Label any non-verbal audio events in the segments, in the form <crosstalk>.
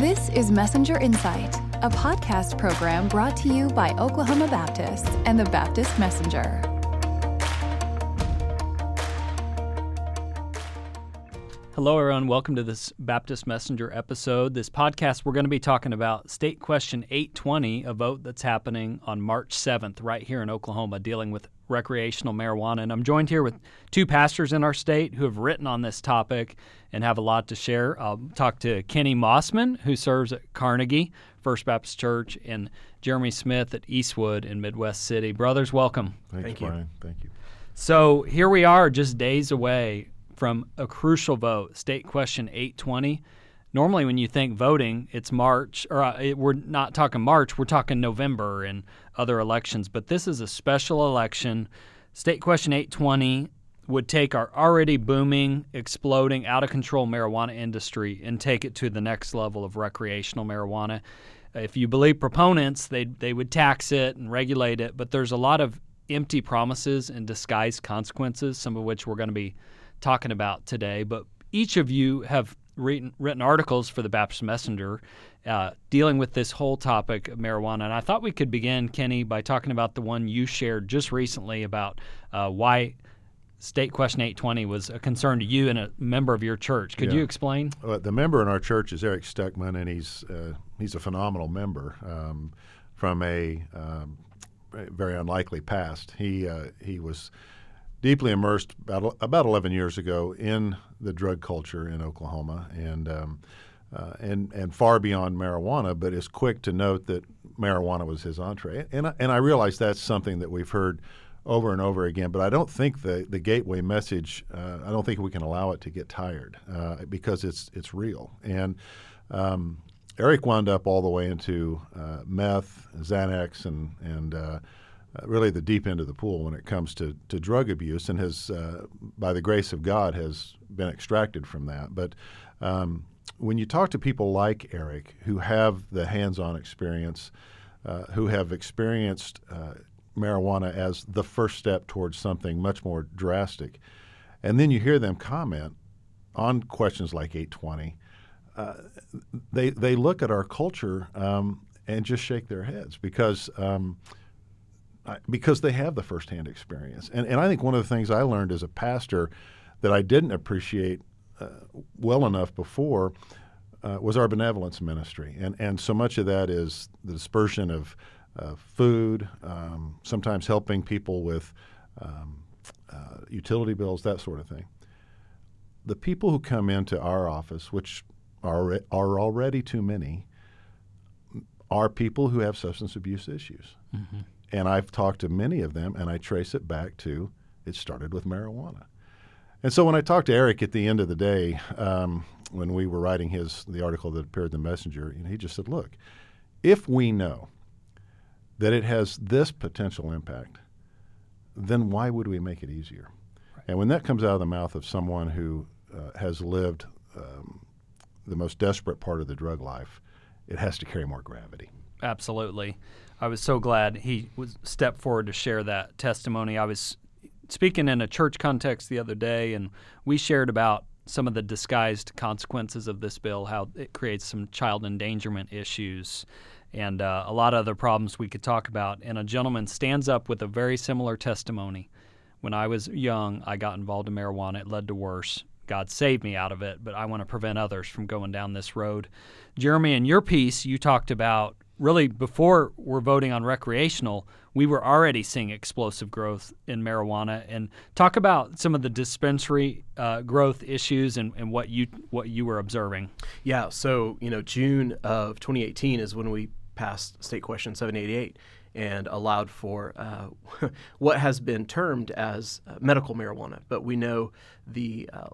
This is Messenger Insight, a podcast program brought to you by Oklahoma Baptist and the Baptist Messenger. Hello, everyone. Welcome to this Baptist Messenger episode. This podcast, we're going to be talking about State Question 820, a vote that's happening on March 7th, right here in Oklahoma, dealing with recreational marijuana. And I'm joined here with two pastors in our state who have written on this topic and have a lot to share. I'll talk to Kenny Mossman, who serves at Carnegie First Baptist Church, and Jeremy Smith at Eastwood in Midwest City. Brothers, welcome. Thanks, Thank you. Brian. Thank you. So here we are, just days away from a crucial vote, State Question 820. Normally, when you think voting, it's March, or uh, it, we're not talking March, we're talking November and other elections. But this is a special election. State Question 820 would take our already booming, exploding, out of control marijuana industry and take it to the next level of recreational marijuana. If you believe proponents, they they would tax it and regulate it, but there's a lot of empty promises and disguised consequences, some of which we're going to be talking about today. But each of you have written, written articles for the Baptist Messenger uh, dealing with this whole topic of marijuana. And I thought we could begin, Kenny, by talking about the one you shared just recently about uh, why State Question 820 was a concern to you and a member of your church. Could Yeah. you explain? Uh, the member in our church is Eric Stuckman, and he's uh, he's a phenomenal member um, from a um, very unlikely past. He uh, he was deeply immersed about about 11 years ago in the drug culture in Oklahoma, and um, uh, and and far beyond marijuana, but is quick to note that marijuana was his entree. And and I realize that's something that we've heard over and over again. But I don't think the the gateway message. Uh, I don't think we can allow it to get tired uh, because it's it's real. And um, Eric wound up all the way into uh, meth, Xanax, and and uh, really the deep end of the pool when it comes to, to drug abuse, and has, uh, by the grace of God, has been extracted from that. But um, when you talk to people like Eric, who have the hands-on experience, uh, who have experienced uh, marijuana as the first step towards something much more drastic, and then you hear them comment on questions like 820, uh, they they look at our culture um, and just shake their heads because. Um, because they have the firsthand experience. And, and I think one of the things I learned as a pastor that I didn't appreciate uh, well enough before uh, was our benevolence ministry. And, and so much of that is the dispersion of uh, food, um, sometimes helping people with um, uh, utility bills, that sort of thing. The people who come into our office, which are, are already too many, are people who have substance abuse issues. And I've talked to many of them, and I trace it back to it started with marijuana. And so when I talked to Eric at the end of the day, um, when we were writing his the article that appeared in the Messenger, you know, he just said, "Look, if we know that it has this potential impact, then why would we make it easier?" And when that comes out of the mouth of someone who uh, has lived um, the most desperate part of the drug life, it has to carry more gravity. Absolutely. I was so glad he was stepped forward to share that testimony. I was speaking in a church context the other day, and we shared about some of the disguised consequences of this bill, how it creates some child endangerment issues, and uh, a lot of other problems we could talk about. And a gentleman stands up with a very similar testimony. When I was young, I got involved in marijuana. It led to worse. God saved me out of it, but I want to prevent others from going down this road. Jeremy, in your piece, you talked about really before we're voting on recreational, we were already seeing explosive growth in marijuana. And talk about some of the dispensary uh, growth issues and, and what you what you were observing. Yeah, so you know, June of 2018 is when we passed State Question 788 and allowed for uh, <laughs> what has been termed as uh, medical marijuana. But we know the uh,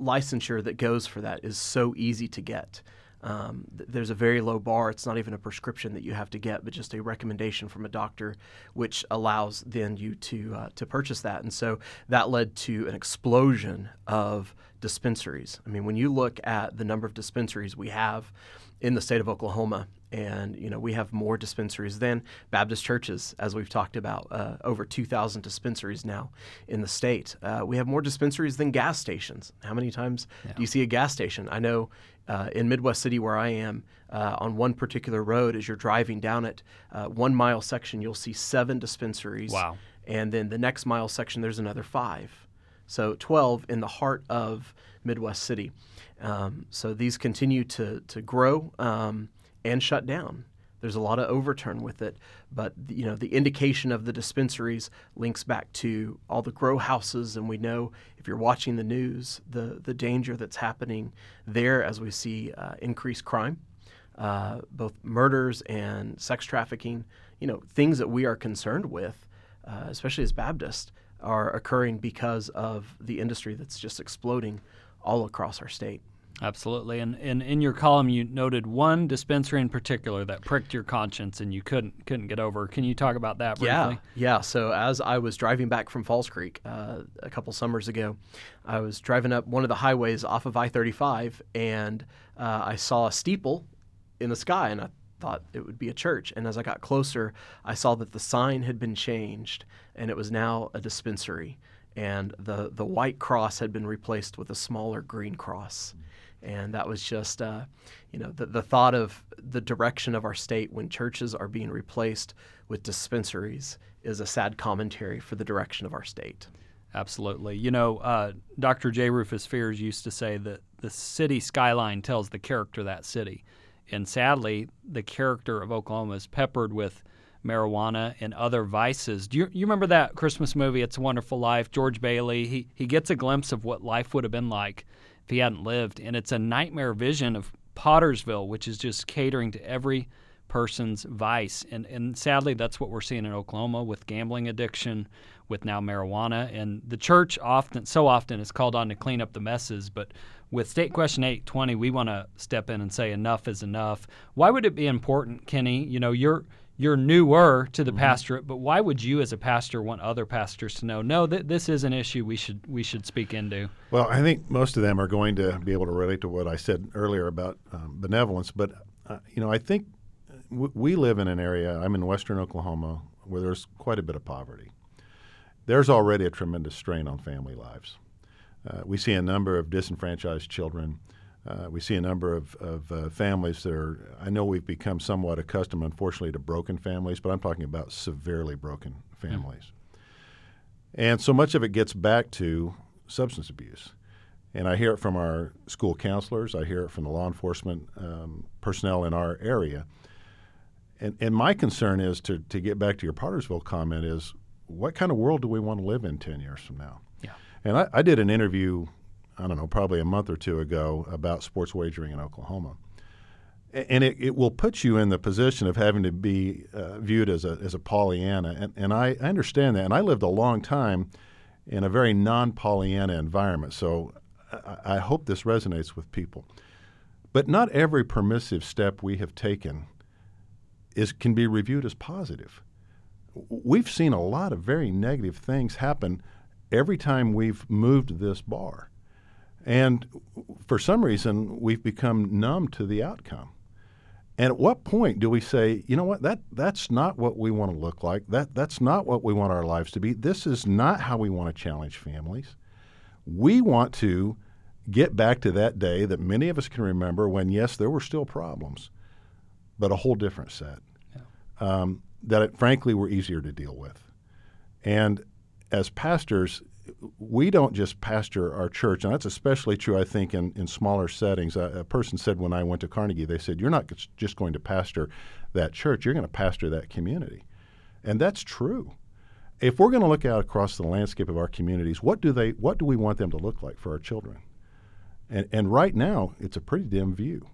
licensure that goes for that is so easy to get. Um, th- there's a very low bar. It's not even a prescription that you have to get, but just a recommendation from a doctor, which allows then you to uh, to purchase that. And so that led to an explosion of dispensaries. I mean, when you look at the number of dispensaries we have in the state of Oklahoma, and you know we have more dispensaries than Baptist churches, as we've talked about, uh, over 2,000 dispensaries now in the state. Uh, we have more dispensaries than gas stations. How many times yeah. do you see a gas station? I know uh, in Midwest City, where I am, uh, on one particular road, as you're driving down it, uh, one mile section, you'll see seven dispensaries. Wow. And then the next mile section, there's another five. So 12 in the heart of Midwest City. Um, so these continue to, to grow um, and shut down. There's a lot of overturn with it, but you know the indication of the dispensaries links back to all the grow houses, and we know if you're watching the news, the the danger that's happening there as we see uh, increased crime, uh, both murders and sex trafficking. You know things that we are concerned with, uh, especially as Baptists, are occurring because of the industry that's just exploding all across our state. Absolutely. And, and in your column, you noted one dispensary in particular that pricked your conscience and you couldn't couldn't get over. Can you talk about that briefly? Yeah. Yeah. So as I was driving back from Falls Creek uh, a couple summers ago, I was driving up one of the highways off of I-35, and uh, I saw a steeple in the sky, and I thought it would be a church. And as I got closer, I saw that the sign had been changed, and it was now a dispensary. And the, the white cross had been replaced with a smaller green cross. Mm-hmm and that was just, uh, you know, the, the thought of the direction of our state when churches are being replaced with dispensaries is a sad commentary for the direction of our state. Absolutely. You know, uh, Dr. J. Rufus Fears used to say that the city skyline tells the character of that city. And sadly, the character of Oklahoma is peppered with marijuana and other vices. Do you, you remember that Christmas movie, It's a Wonderful Life? George Bailey, he, he gets a glimpse of what life would have been like if he hadn't lived. And it's a nightmare vision of Pottersville, which is just catering to every person's vice. And, and sadly, that's what we're seeing in Oklahoma with gambling addiction, with now marijuana. And the church often, so often, is called on to clean up the messes. But with State Question 820, we want to step in and say enough is enough. Why would it be important, Kenny? You know, you're you're newer to the mm-hmm. pastorate, but why would you, as a pastor, want other pastors to know? No, th- this is an issue we should we should speak into. Well, I think most of them are going to be able to relate to what I said earlier about um, benevolence. But uh, you know, I think w- we live in an area. I'm in Western Oklahoma where there's quite a bit of poverty. There's already a tremendous strain on family lives. Uh, we see a number of disenfranchised children. Uh, we see a number of, of uh, families that are, I know we've become somewhat accustomed, unfortunately, to broken families, but I'm talking about severely broken families. Mm. And so much of it gets back to substance abuse. And I hear it from our school counselors, I hear it from the law enforcement um, personnel in our area. And, and my concern is to, to get back to your Pottersville comment is what kind of world do we want to live in 10 years from now? Yeah. And I, I did an interview I don't know, probably a month or two ago about sports wagering in Oklahoma. And it, it will put you in the position of having to be uh, viewed as a, as a Pollyanna. And, and I, I understand that. And I lived a long time in a very non Pollyanna environment. So I, I hope this resonates with people. But not every permissive step we have taken is, can be reviewed as positive. We've seen a lot of very negative things happen every time we've moved this bar. And for some reason, we've become numb to the outcome. And at what point do we say, you know what, that, that's not what we want to look like. That, that's not what we want our lives to be. This is not how we want to challenge families. We want to get back to that day that many of us can remember when, yes, there were still problems, but a whole different set yeah. um, that, it, frankly, were easier to deal with. And as pastors, we don't just pastor our church, and that's especially true, I think, in, in smaller settings. A, a, person said when I went to Carnegie, they said, You're not just going to pastor that church, you're going to pastor that community. And that's true. If we're going to look out across the landscape of our communities, what do, they, what do we want them to look like for our children? And, and right now, it's a pretty dim view.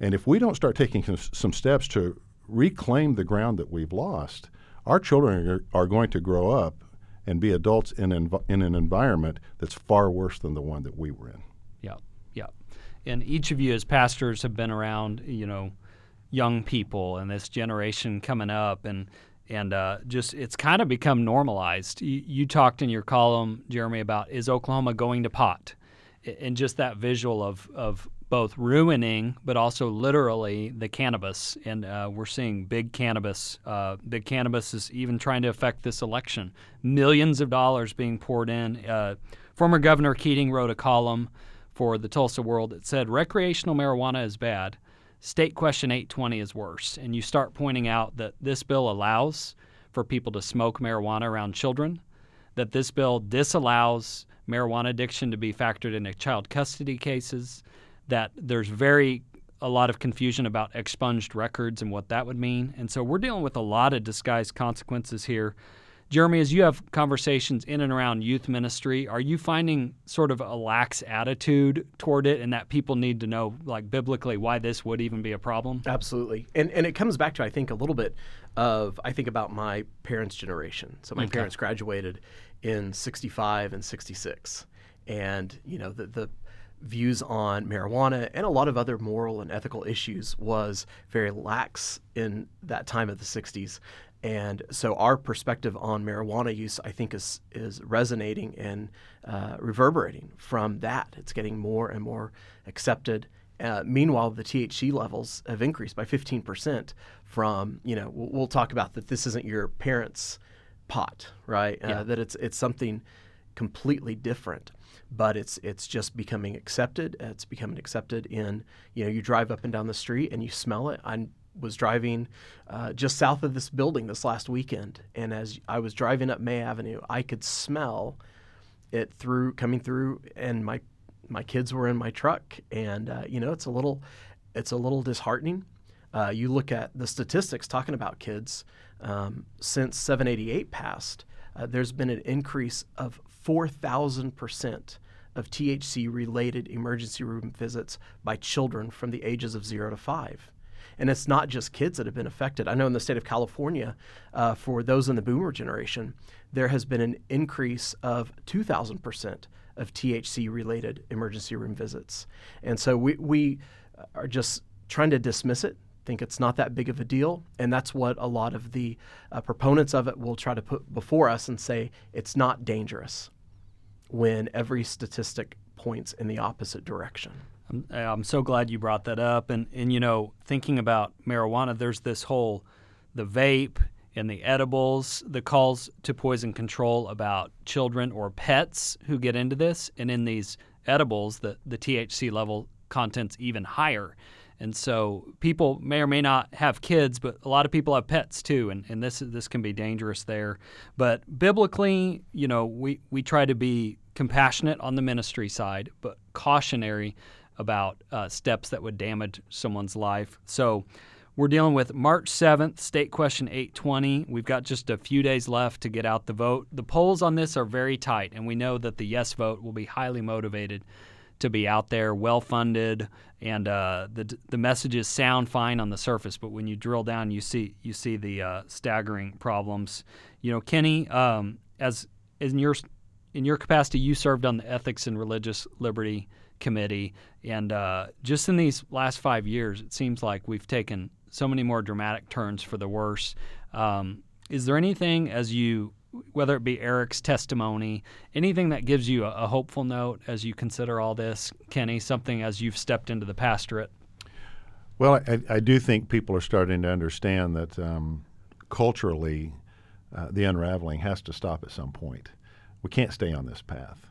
And if we don't start taking some steps to reclaim the ground that we've lost, our children are, are going to grow up and be adults in, env- in an environment that's far worse than the one that we were in. Yeah, yeah. And each of you as pastors have been around, you know, young people and this generation coming up and and uh, just it's kind of become normalized. You, you, talked in your column, Jeremy, about is Oklahoma going to pot? and just that visual of of both ruining but also literally the cannabis. And uh, we're seeing big cannabis uh, big cannabis is even trying to affect this election. Millions of dollars being poured in. Uh, former governor keating wrote a column for the tulsa world that said recreational marijuana is bad. State question 820 is worse. And you start pointing out that this bill allows for people to smoke marijuana around children that this bill disallows marijuana addiction to be factored into child custody cases, that there's very a lot of confusion about expunged records and what that would mean. And so we're dealing with a lot of disguised consequences here. Jeremy, as you have conversations in and around youth ministry, are you finding sort of a lax attitude toward it and that people need to know, like biblically, why this would even be a problem? Absolutely. And, and it comes back to, I think, a little bit of, I think about my parents' generation. So my okay. parents graduated in 65 and 66. And, you know, the, the views on marijuana and a lot of other moral and ethical issues was very lax in that time of the 60s. And so our perspective on marijuana use, I think, is is resonating and uh, reverberating from that. It's getting more and more accepted. Uh, meanwhile, the THC levels have increased by 15% from, you know, we'll, we'll talk about that this isn't your parents' pot, right? Uh, yeah. Uh, that it's it's something completely different, but it's it's just becoming accepted. It's becoming accepted in you know you drive up and down the street and you smell it. I was driving uh, just south of this building this last weekend, and as I was driving up May Avenue, I could smell it through coming through, and my my kids were in my truck, and uh, you know it's a little it's a little disheartening. Uh, you look at the statistics talking about kids um, since 788 passed, uh, there's been an increase of 4,000% of THC related emergency room visits by children from the ages of zero to five. And it's not just kids that have been affected. I know in the state of California, uh, for those in the boomer generation, there has been an increase of 2,000% of THC related emergency room visits. And so we, we are just trying to dismiss it think it's not that big of a deal. And that's what a lot of the uh, proponents of it will try to put before us and say it's not dangerous when every statistic points in the opposite direction. I'm, I'm so glad you brought that up. And, and, you know, thinking about marijuana, there's this whole the vape and the edibles, the calls to poison control about children or pets who get into this. And in these edibles, the, the THC level content's even higher. And so people may or may not have kids, but a lot of people have pets too, and, and this this can be dangerous there. But biblically, you know, we, we try to be compassionate on the ministry side, but cautionary about uh, steps that would damage someone's life. So we're dealing with March 7th, State Question 820. We've got just a few days left to get out the vote. The polls on this are very tight, and we know that the yes vote will be highly motivated to be out there, well funded, and uh, the the messages sound fine on the surface, but when you drill down, you see you see the uh, staggering problems. You know, Kenny, um, as in your in your capacity, you served on the Ethics and Religious Liberty Committee, and uh, just in these last five years, it seems like we've taken so many more dramatic turns for the worse. Um, is there anything as you whether it be Eric's testimony, anything that gives you a, a, hopeful note as you consider all this, Kenny, something as you've stepped into the pastorate? Well, I, I do think people are starting to understand that um, culturally, uh, the unraveling has to stop at some point. We can't stay on this path.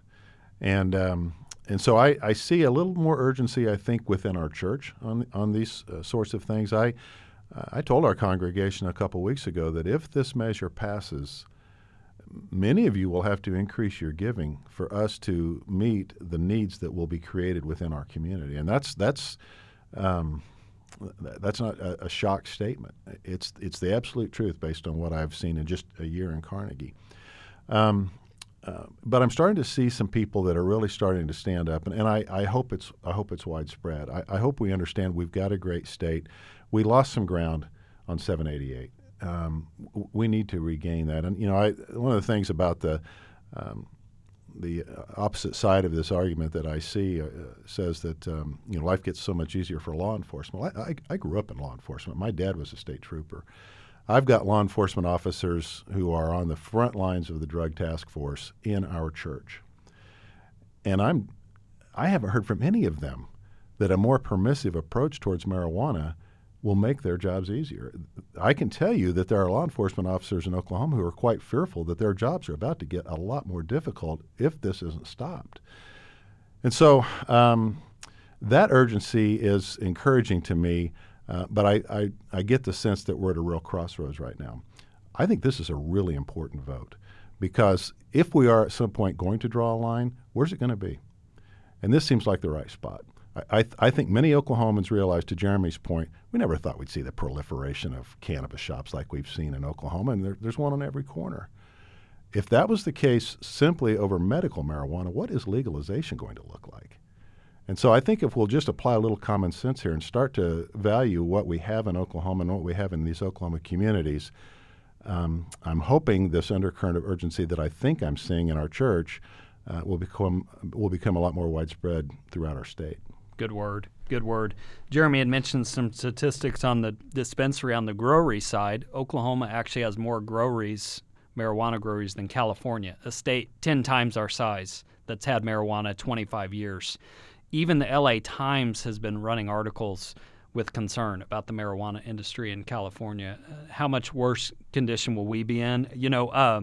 And um, and so I, I see a little more urgency, I think, within our church on on these uh, sorts of things. I I told our congregation a couple weeks ago that if this measure passes, many of you will have to increase your giving for us to meet the needs that will be created within our community, and that's that's um, that's not a, a, shock statement. It's it's the absolute truth based on what I've seen in just a year in Carnegie. Um, uh, but I'm starting to see some people that are really starting to stand up, and, and I, I hope it's I hope it's widespread. I, I hope we understand we've got a great state. We lost some ground on 788 um, we need to regain that. And you know, I, one of the things about the um, the opposite side of this argument that I see uh, says that um, you know life gets so much easier for law enforcement. I, I, I, grew up in law enforcement. My dad was a state trooper. I've got law enforcement officers who are on the front lines of the drug task force in our church, and I'm I haven't heard from any of them that a more permissive approach towards marijuana will make their jobs easier. I can tell you that there are law enforcement officers in Oklahoma who are quite fearful that their jobs are about to get a lot more difficult if this isn't stopped. And so um, that urgency is encouraging to me, uh, but I, I, I get the sense that we're at a real crossroads right now. I think this is a really important vote because if we are at some point going to draw a line, where's it going to be? And this seems like the right spot. I, th- I, think many Oklahomans realize, to Jeremy's point, we never thought we'd see the proliferation of cannabis shops like we've seen in Oklahoma, and there, there's one on every corner. If that was the case simply over medical marijuana, what is legalization going to look like? And so I think if we'll just apply a little common sense here and start to value what we have in Oklahoma and what we have in these Oklahoma communities, um, I'm hoping this undercurrent of urgency that I think I'm seeing in our church uh, will become will become a lot more widespread throughout our state. Good word. Good word. Jeremy had mentioned some statistics on the dispensary on the growery side. Oklahoma actually has more groweries, marijuana groweries, than California, a state 10 times our size that's had marijuana 25 years. Even the LA Times has been running articles with concern about the marijuana industry in California. Uh, how much worse condition will we be in? You know, uh,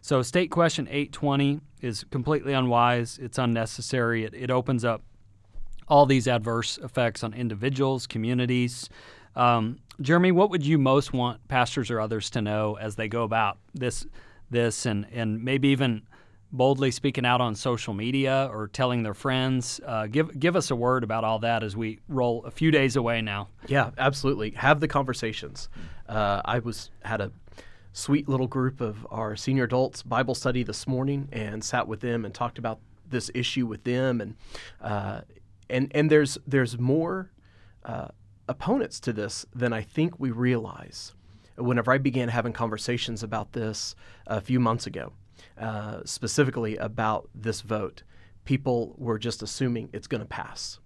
so state question 820 is completely unwise. It's unnecessary. It, it opens up all these adverse effects on individuals, communities. Um, Jeremy, what would you most want pastors or others to know as they go about this, this, and and maybe even boldly speaking out on social media or telling their friends? Uh, give give us a word about all that as we roll a few days away now. Yeah, absolutely. Have the conversations. Uh, I was had a sweet little group of our senior adults Bible study this morning and sat with them and talked about this issue with them and uh, and and there's there's more uh, opponents to this than I think we realize. Whenever I began having conversations about this a few months ago, uh, specifically about this vote, people were just assuming it's going to pass.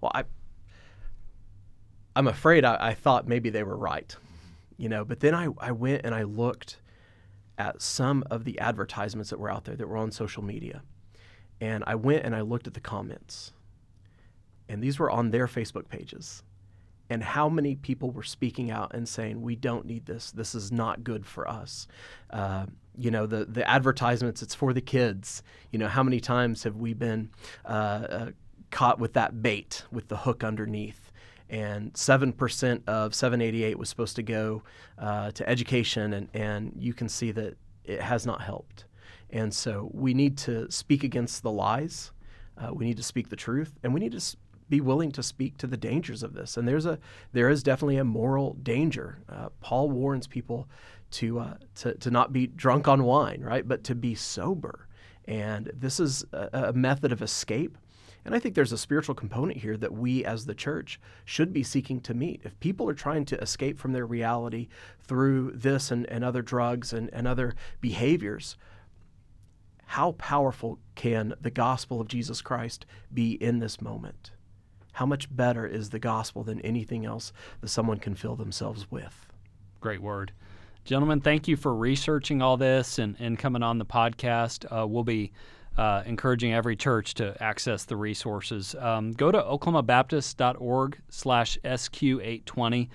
Well, I I'm afraid I, I, thought maybe they were right, you know. But then I, I went and I looked at some of the advertisements that were out there that were on social media, and I went and I looked at the comments and these were on their Facebook pages. And how many people were speaking out and saying, "We don't need this. This is not good for us." Uh, you know, the the advertisements. It's for the kids. You know, how many times have we been uh, uh, caught with that bait with the hook underneath? And seven percent of 788 was supposed to go uh, to education, and and you can see that it has not helped. And so we need to speak against the lies. Uh, we need to speak the truth, and we need to be willing to speak to the dangers of this. And there's a there is definitely a moral danger. Uh, Paul warns people to, uh, to to not be drunk on wine, right, but to be sober. And this is a, a method of escape. And I think there's a spiritual component here that we as the church should be seeking to meet. If people are trying to escape from their reality through this and, and other drugs and, and other behaviors, how powerful can the gospel of Jesus Christ be in this moment? How much better is the gospel than anything else that someone can fill themselves with? Great word. Gentlemen, thank you for researching all this and, and coming on the podcast. Uh, we'll be uh, encouraging every church to access the resources. Um, go to oklahomabaptist.org slash SQ820.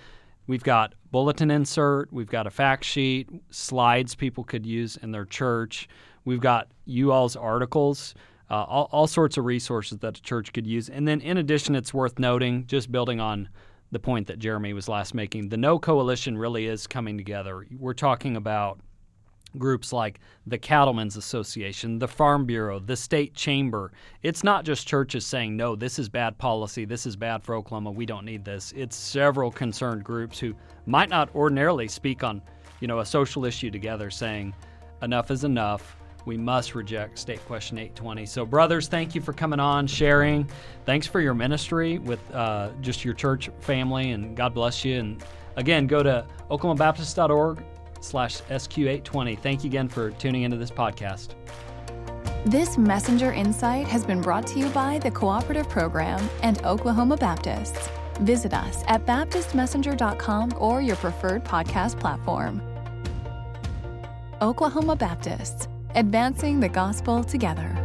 We've got bulletin insert. We've got a fact sheet, slides people could use in their church. We've got you all's articles uh, all, all sorts of resources that a church could use. And then, in addition, it's worth noting, just building on the point that Jeremy was last making, the No Coalition really is coming together. We're talking about groups like the Cattlemen's Association, the Farm Bureau, the State Chamber. It's not just churches saying, no, this is bad policy, this is bad for Oklahoma, we don't need this. It's several concerned groups who might not ordinarily speak on, you know, a social issue together saying, enough is enough we must reject State Question 820. So, brothers, thank you for coming on, sharing. Thanks for your ministry with uh, just your church family, and God bless you. And again, go to oklahomabaptist.org slash SQ820. Thank you again for tuning into this podcast. This messenger insight has been brought to you by the Cooperative Program and Oklahoma Baptists. Visit us at baptistmessenger.com or your preferred podcast platform. Oklahoma Baptists advancing the gospel together.